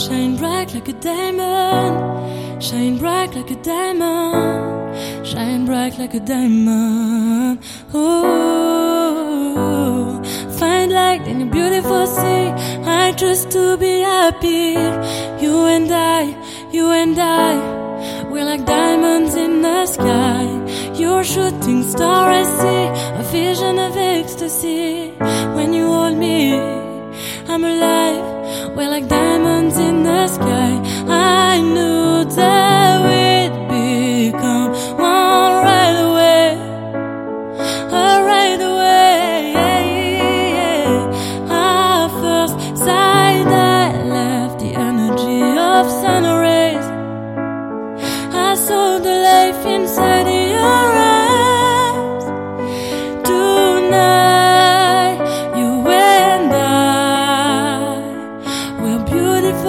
Shine bright like a diamond. Shine bright like a diamond. Shine bright like a diamond. Ooh, find light in a beautiful sea. I trust to be happy. You and I, you and I, we're like diamonds in the sky. You're shooting star, I see a vision of ecstasy. When you hold me, I'm alive.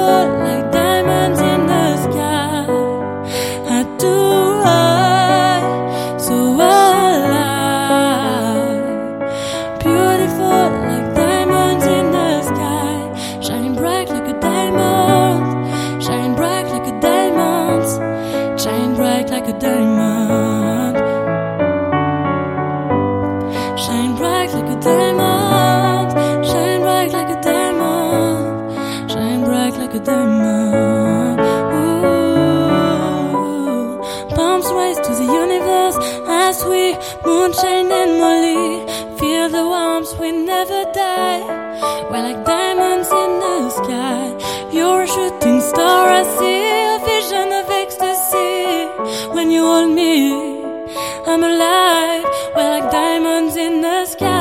Beautiful like Ooh. Palms rise to the universe as we moonshine and Molly. Feel the warmth, we never die. We're like diamonds in the sky. You're a shooting star, I see a vision of ecstasy. When you hold me, I'm alive. We're like diamonds in the sky.